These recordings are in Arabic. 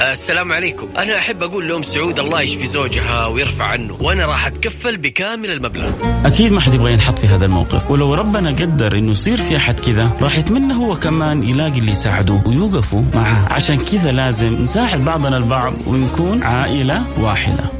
السلام عليكم. أنا أحب أقول لأم سعود الله يشفي زوجها ويرفع عنه وأنا راح أتكفل بكامل المبلغ. أكيد ما حد يبغى ينحط في هذا الموقف. ولو ربنا قدر أنه يصير في أحد كذا راح يتمنى هو كمان يلاقي اللي يساعده ويوقفوا معه. عشان كذا لازم نساعد بعضنا البعض ونكون عائلة واحدة.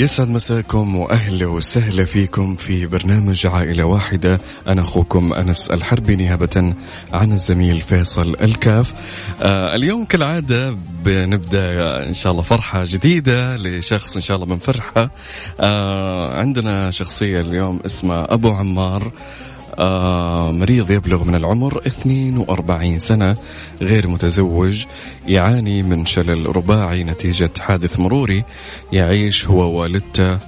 يسعد مساكم وأهلا وسهلا فيكم في برنامج عائلة واحدة. أنا أخوكم أنس الحربي نيابه عن الزميل فيصل الكاف. آه اليوم كالعادة بنبدأ إن شاء الله فرحة جديدة لشخص إن شاء الله بنفرحه. آه عندنا شخصية اليوم اسمها أبو عمار. مريض يبلغ من العمر 42 سنة غير متزوج يعاني من شلل رباعي نتيجة حادث مروري يعيش هو والدته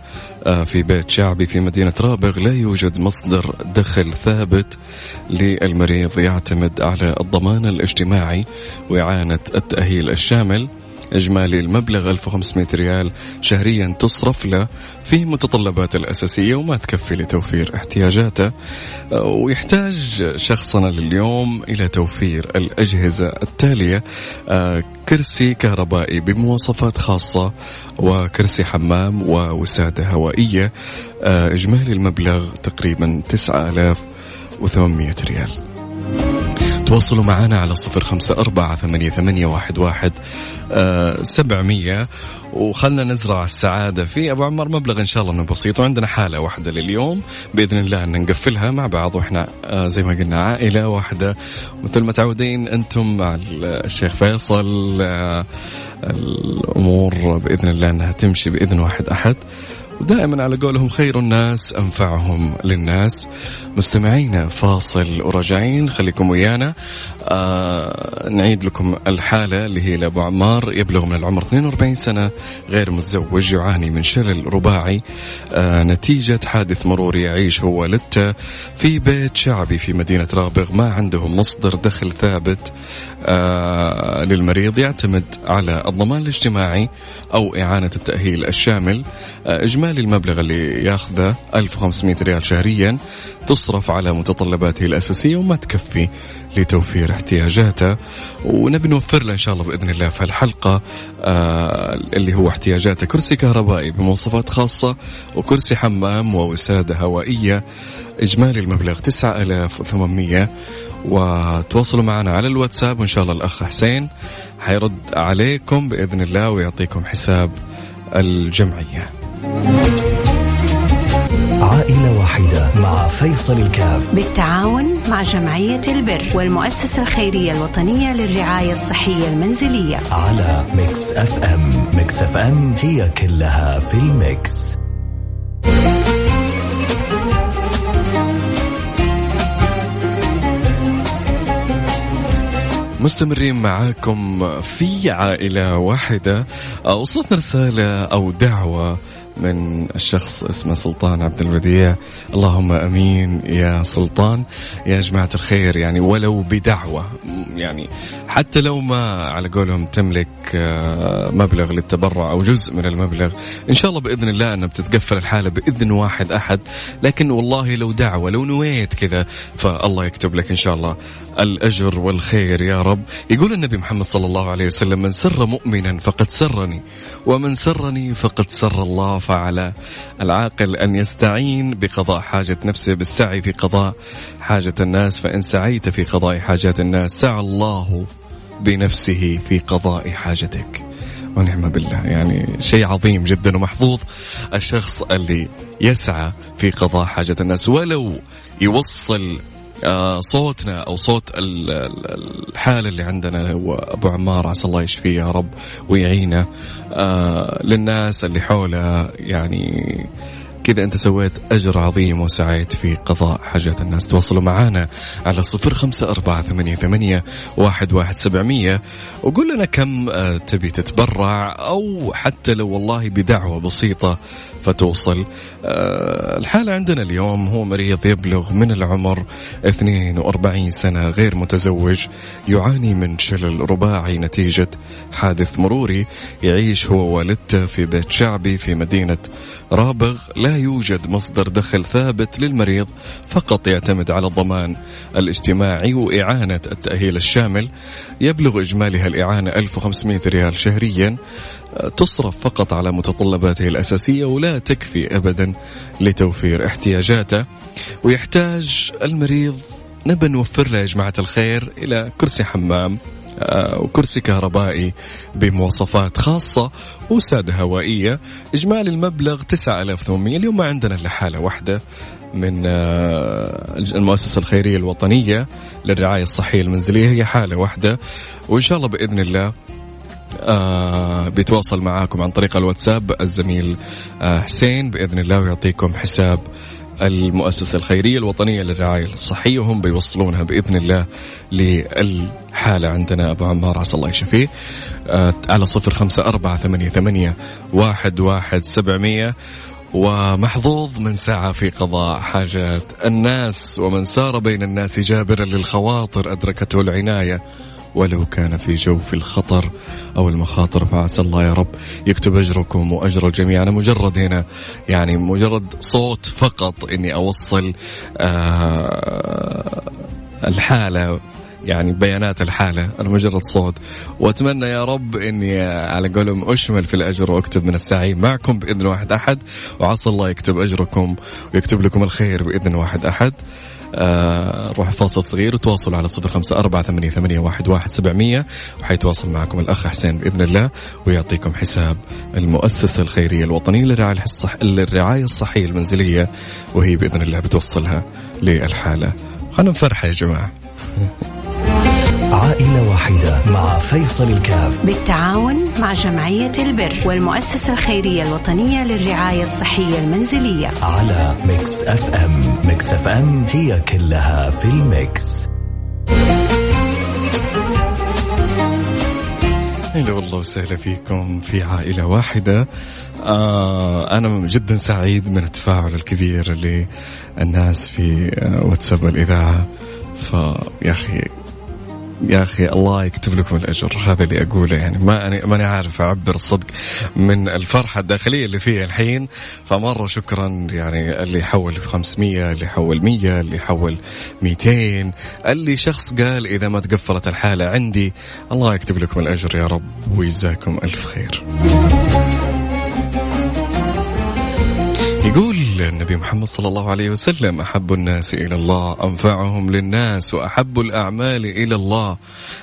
آه في بيت شعبي في مدينة رابغ. لا يوجد مصدر دخل ثابت للمريض يعتمد على الضمان الاجتماعي وإعانة التأهيل الشامل. إجمالي المبلغ 1500 ريال شهريا تصرف له في متطلبات الأساسية وما تكفي لتوفير احتياجاته. ويحتاج شخصنا لليوم إلى توفير الأجهزة التالية. كرسي كهربائي بمواصفات خاصة وكرسي حمام ووسادة هوائية. إجمالي المبلغ تقريبا 9800 ريال. تواصلوا معنا على صفر خمسة أربعة ثمانية, ثمانية واحد, واحد آه سبعمية. وخلنا نزرع السعادة في أبو عمر مبلغ إن شاء الله أنه بسيط. وعندنا حالة واحدة لليوم. بإذن الله أن نقفلها مع بعض وإحنا آه زي ما قلنا عائلة واحدة. مثل ما تعودين أنتم مع الشيخ فيصل آه الأمور بإذن الله أنها تمشي بإذن واحد أحد. ودائما على قولهم خير الناس أنفعهم للناس. مستمعينا فاصل وراجعين خليكم ويانا. آه نعيد لكم الحالة اللي هي لأبو عمار. يبلغ من العمر 42 سنة غير متزوج يعاني من شلل رباعي. آه نتيجة حادث مروري يعيش هو والدته في بيت شعبي في مدينة رابغ. ما عندهم مصدر دخل ثابت. آه للمريض يعتمد على الضمان الاجتماعي أو إعانة التأهيل الشامل. آه إجمالي المبلغ اللي ياخذه 1500 ريال شهريا تصرف على متطلباته الأساسية وما تكفي لتوفير احتياجاته. ونبي نوفر له إن شاء الله بإذن الله في الحلقة آه اللي هو احتياجاته. كرسي كهربائي بمواصفات خاصة وكرسي حمام ووسادة هوائية. إجمالي المبلغ 9800 وتواصلوا معنا على الواتساب وإن شاء الله الأخ حسين حيرد عليكم بإذن الله ويعطيكم حساب الجمعية. عائلة واحدة مع فيصل الكاف. بالتعاون مع جمعية البر والمؤسسة الخيرية الوطنية للرعاية الصحية المنزلية. على Mix FM. Mix FM هي كلها في ال mix. مستمرين معاكم في عائلة واحدة. وصلتنا رسالة أو دعوة من الشخص اسمه سلطان عبد الوديع. اللهم أمين يا سلطان. يا جماعة الخير يعني ولو بدعوة يعني حتى لو ما على قولهم تملك مبلغ للتبرع أو جزء من المبلغ إن شاء الله بإذن الله ان بتتقفل الحالة بإذن واحد أحد. لكن والله لو دعوة لو نويت كذا فالله يكتب لك إن شاء الله الأجر والخير يا رب. يقول النبي محمد صلى الله عليه وسلم من سر مؤمنا فقد سرني ومن سرني فقد سر الله فعلى العاقل أن يستعين بقضاء حاجة نفسه بالسعي في قضاء حاجة الناس فإن سعيت في قضاء حاجات الناس سعى الله بنفسه في قضاء حاجتك. ونعم بالله. يعني شيء عظيم جدا ومحظوظ. الشخص اللي يسعى في قضاء حاجة الناس ولو يوصل صوتنا أو صوت الحالة اللي عندنا هو أبو عمار عسى الله يشفيه يا رب ويعينه. آه، للناس اللي حوله يعني كذا أنت سويت أجر عظيم وسعيت في قضاء حاجات الناس. تواصلوا معنا على صفر خمسة أربعة ثمانية, ثمانية واحد, واحد سبعمية وقول لنا كم آه، تبي تتبرع أو حتى لو والله بدعوة بسيطة فتوصل. آه، الحالة عندنا اليوم هو مريض يبلغ من العمر 42 سنة غير متزوج يعاني من شلل رباعي نتيجة حادث مروري يعيش هو والدته في بيت شعبي في مدينة رابغ. لا يوجد مصدر دخل ثابت للمريض فقط يعتمد على الضمان الاجتماعي وإعانة التأهيل الشامل. يبلغ إجمالها الإعانة 1500 ريال شهريا. تصرف فقط على متطلباته الأساسية ولا تكفي أبدا لتوفير احتياجاته. ويحتاج المريض نبى نوفر له يا جماعة الخير إلى كرسي حمام. وكرسي كهربائي بمواصفات خاصة وسادة هوائية. إجمالي المبلغ 9800 اليوم ما عندنا إلا حالة واحدة من آه، المؤسسة الخيرية الوطنية للرعاية الصحية المنزلية. هي حالة واحدة وإن شاء الله بإذن الله آه بيتواصل معاكم عن طريق الواتساب الزميل آه حسين. بإذن الله ويعطيكم حساب المؤسسة الخيرية الوطنية للرعاية الصحية وهم بيوصلونها بإذن الله للحالة عندنا. أبو عمار عسى الله يشفيه. آه على صفر خمسة أربعة ثمانية, ثمانية واحد, واحد سبعمية. ومحظوظ من سعى في قضاء حاجات الناس ومن سار بين الناس جابرا للخواطر أدركته العناية ولو كان في جوف الخطر أو المخاطر فعسى الله يا رب يكتب أجركم وأجر الجميع. أنا مجرد هنا يعني مجرد صوت فقط إني أوصل آه الحالة يعني بيانات الحالة. أنا مجرد صوت. وأتمنى يا رب إني على قولهم أشمل في الأجر وأكتب من السعي معكم بإذن واحد أحد. وعسى الله يكتب أجركم ويكتب لكم الخير بإذن واحد أحد. آه نروح فاصل صغير وتواصلوا على صفر خمسة أربعة ثمانية, ثمانية واحد, واحد سبعمية وحيتواصل معكم الأخ حسين بإذن الله ويعطيكم حساب المؤسسة الخيرية الوطنية للرعاية, الصح... للرعاية الصحية المنزلية وهي بإذن الله بتوصلها للحالة. خلنا نفرح يا جماعة. عائلة واحدة مع فيصل الكاف. بالتعاون مع جمعية البر والمؤسسة الخيرية الوطنية للرعاية الصحية المنزلية. على Mix FM. Mix FM هي كلها في ال mix. هلا والله وسهلا فيكم في عائلة واحدة. آه أنا جدا سعيد من التفاعل الكبير اللي الناس في آه واتساب الإذاعة. فيا أخي يا أخي الله يكتب لكم الأجر. هذا اللي أقوله يعني. ما أنا ماني عارف أعبر الصدق من الفرحة الداخلية اللي فيها الحين. فمرة شكرا يعني اللي يحول في 500 اللي يحول 100 اللي يحول 200 اللي شخص قال إذا ما تقفلت الحالة عندي الله يكتب لكم الأجر يا رب ويجزاكم ألف خير. يقول النبي محمد صلى الله عليه وسلم. أحب الناس إلى الله أنفعهم للناس وأحب الأعمال إلى الله.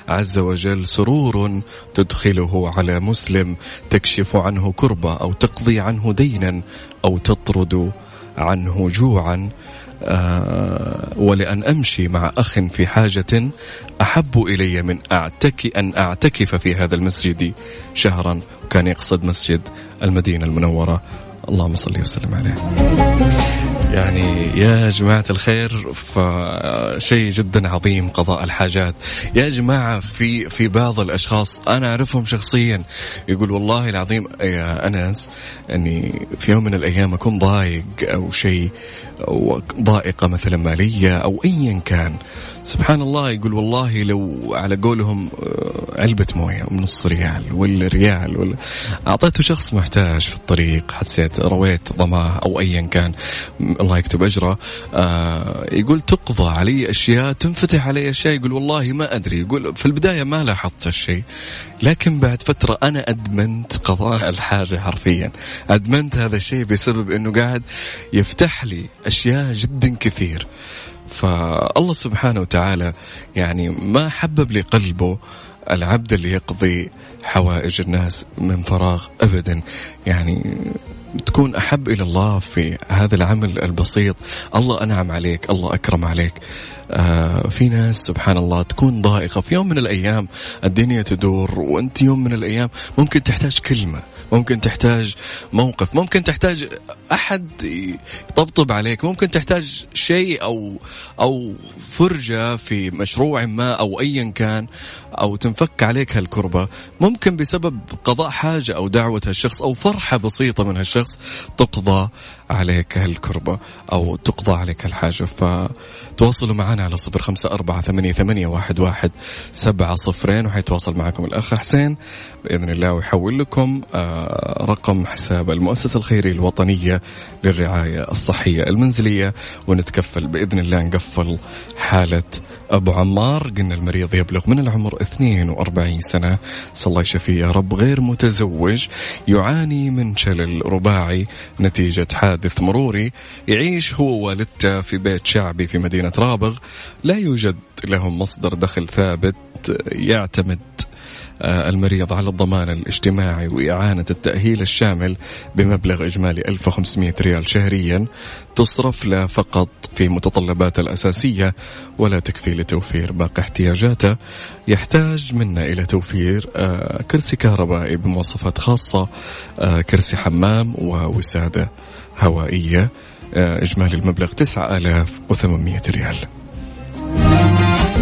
عز وجل سرور تدخله على مسلم تكشف عنه كربة أو تقضي عنه دينا أو تطرد عنه جوعا. آه ولأن أمشي مع أخ في حاجة أحب إلي من أعتك أن أعتكف في هذا المسجد شهرا. وكان يقصد مسجد المدينة المنورة. اللهم صل وسلم عليه. يعني يا جماعة الخير فشيء جدا عظيم قضاء الحاجات. يا جماعة في في بعض الأشخاص أنا أعرفهم شخصيا يقول والله العظيم يا أنس أني في يوم من الأيام أكون ضايق أو شيء ضائقة مثلا مالية أو أيا كان. سبحان الله يقول والله لو على قولهم آه، علبة موية من نص ريال ولا ريال ولا أعطيته شخص محتاج في الطريق حسيت رويت ضماه أو أيا كان الله يكتب أجره. آه يقول تقضى علي أشياء تنفتح علي أشياء يقول والله ما أدري. يقول في البداية ما لاحظت الشيء لكن بعد فترة أنا أدمنت قضاء الحاجة حرفيا. أدمنت هذا الشيء بسبب أنه قاعد يفتح لي أشياء جدا كثير. فالله سبحانه وتعالى يعني ما حبب لقلبه العبد اللي يقضي حوائج الناس من فراغ ابدا. يعني تكون أحب إلى الله في هذا العمل البسيط. الله أنعم عليك الله أكرم عليك. في ناس سبحان الله تكون ضائقة في يوم من الأيام الدنيا تدور وأنت يوم من الأيام ممكن تحتاج كلمة ممكن تحتاج موقف ممكن تحتاج أحد يطبطب عليك ممكن تحتاج شيء أو أو فرجة في مشروع ما أو ايا كان أو تنفك عليك هالكربة. ممكن بسبب قضاء حاجة أو دعوة هالشخص أو فرحة بسيطة من هالشخص تقضى عليك هالكربة أو تقضى عليك الحاجة فتواصلوا معنا على صفر خمسة أربعة ثمانية, ثمانية واحد, واحد سبعة صفرين وحيتواصل معكم الأخ حسين بإذن الله ويحول لكم آه، رقم حساب المؤسسة الخيرية الوطنية للرعاية الصحية المنزلية ونتكفل بإذن الله نقفل حالة أبو عمار قلنا المريض يبلغ من العمر 42 سنة. صلى الله يشفيه يا رب غير متزوج يعاني من شلل رباعي نتيجة حادث مروري. يعيش هو ووالدته في بيت شعبي في مدينة رابغ. لا يوجد لهم مصدر دخل ثابت يعتمد المريض على الضمان الاجتماعي وإعانة التأهيل الشامل بمبلغ إجمالي 1500 ريال شهريا تصرف له فقط في متطلبات الأساسية ولا تكفي لتوفير باقي احتياجاته يحتاج منا إلى توفير آه، كرسي كهربائي بمواصفات خاصة آه، كرسي حمام ووسادة هوائية إجمالي المبلغ 9800 ريال.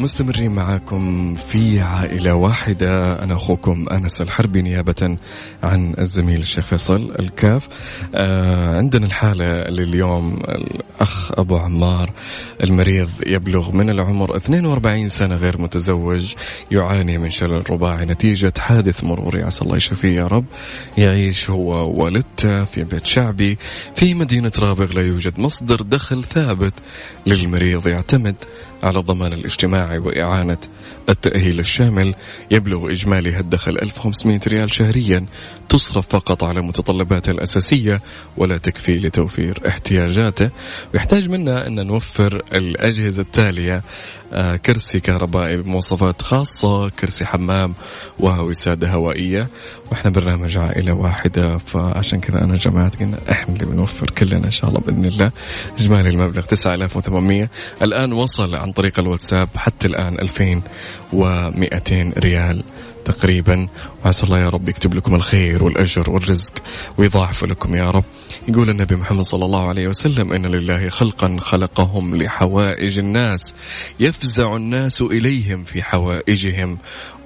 مستمرين معاكم في عائلة واحدة. أنا أخوكم أنس الحربي نيابة عن الزميل الشيخ فيصل الكاف. آه عندنا الحالة لليوم. الأخ أبو عمار المريض يبلغ من العمر 42 سنة غير متزوج يعاني من شلل رباعي نتيجة حادث مروري. عسى الله يشفيه يا رب. يعيش هو ووالدته في بيت شعبي في مدينة رابغ. لا يوجد مصدر دخل ثابت للمريض يعتمد على الضمان الاجتماعي وإعانة التأهيل الشامل يبلغ إجمالي الدخل 1500 ريال شهريا تصرف فقط على متطلباته الأساسية ولا تكفي لتوفير احتياجاته. ويحتاج منا أن نوفر الأجهزة التالية كرسي كهربائي بمواصفات خاصة كرسي حمام ووسادة هوائية. وإحنا برنامج عائلة واحدة فعشان كذا أنا جماعة قلنا إحنا اللي بنوفر كلنا إن شاء الله بإذن الله إجمالي المبلغ 9800 الآن وصل عن طريق الواتساب حتى الآن 2200 ريال. تقريبا. وعسى الله يا رب يكتب لكم الخير والأجر والرزق ويضاعف لكم يا رب. يقول النبي محمد صلى الله عليه وسلم إن لله خلقا خلقهم لحوائج الناس يفزع الناس إليهم في حوائجهم.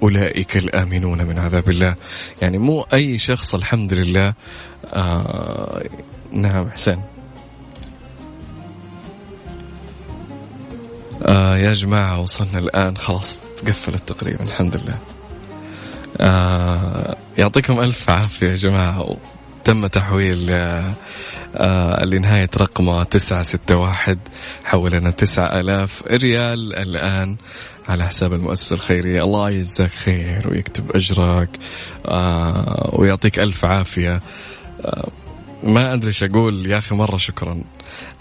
أولئك الآمنون من عذاب الله. يعني مو أي شخص الحمد لله. آه نعم حسين آه يا جماعة وصلنا الآن. خلاص تقفلت تقريبا الحمد لله. آه يعطيكم ألف عافية يا جماعة. تم تحويل آه آه لنهاية رقمه تسعة ستة واحد حولنا تسعة ألاف ريال الآن على حساب المؤسسة الخيرية. الله يجزاك خير ويكتب أجرك آه ويعطيك ألف عافية. ما أدري إيش أقول. يا أخي مرة شكرا.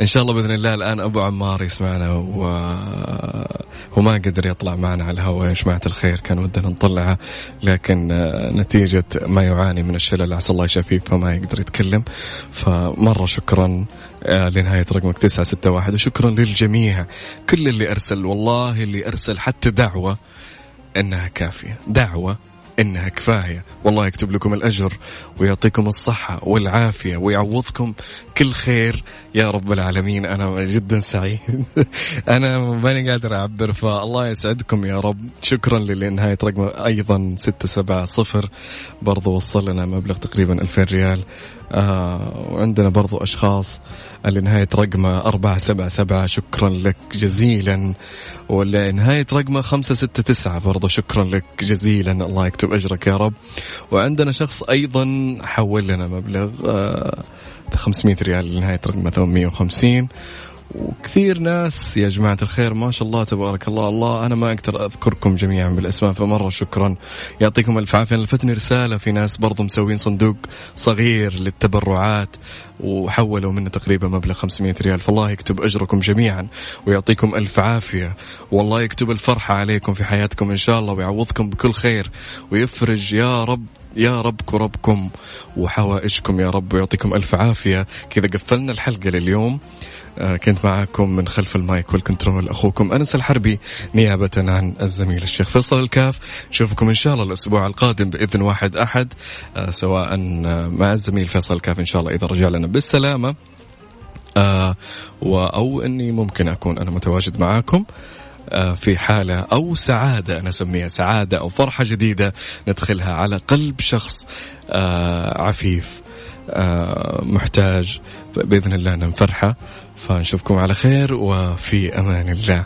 إن شاء الله بإذن الله الآن أبو عمار يسمعنا وهو ما قدر يطلع معنا على الهواء. يا جماعة الخير كان ودنا نطلعه لكن نتيجة ما يعاني من الشلل. عسى الله يشافيه فما يقدر يتكلم. فمرة شكرا آه، لنهاية رقمك تسعة ستة واحد. وشكرا للجميع كل اللي أرسل والله اللي أرسل حتى دعوة إنها كافية. دعوة إنها كفاية. والله يكتب لكم الأجر ويعطيكم الصحة والعافية ويعوضكم كل خير. يا رب العالمين أنا جدا سعيد. أنا ماني قادر أعبر فالله يسعدكم يا رب. شكرا لنهاية رقم أيضا 670 برضو وصل لنا مبلغ تقريبا 2000 ريال. آه وعندنا برضو أشخاص اللي نهاية رقمه أربعة سبعة سبعة. شكرا لك جزيلا. واللي نهاية رقمه خمسة ستة تسعة. برضو شكرا لك جزيلا. الله يكتب يكتب أجرك يا رب. وعندنا شخص أيضا حول لنا مبلغ آه 500 ريال لنهاية رقم 850 وكثير ناس يا جماعة الخير ما شاء الله تبارك الله. الله أنا ما أقدر أذكركم جميعا بالأسماء فمرة شكرا. يعطيكم ألف عافية. لفتني رسالة في ناس برضو مسوين صندوق صغير للتبرعات وحولوا منه تقريبا مبلغ 500 ريال. فالله يكتب أجركم جميعا ويعطيكم ألف عافية. والله يكتب الفرحة عليكم في حياتكم إن شاء الله ويعوضكم بكل خير. ويفرج يا رب يا رب كربكم وحوائجكم يا رب ويعطيكم ألف عافية. كذا قفلنا الحلقة لليوم. كنت معكم من خلف ال mic وال control أخوكم أنس الحربي نيابة عن الزميل الشيخ فيصل الكاف. نشوفكم إن شاء الله الأسبوع القادم بإذن واحد أحد آه، سواء آه، مع الزميل فيصل الكاف إن شاء الله إذا رجع لنا. بالسلامة. آه أو إني ممكن أكون أنا متواجد معاكم في حالة أو سعادة أنا أسميها سعادة أو فرحة جديدة ندخلها على قلب شخص عفيف محتاج بإذن الله نفرحه فنشوفكم على خير وفي أمان الله.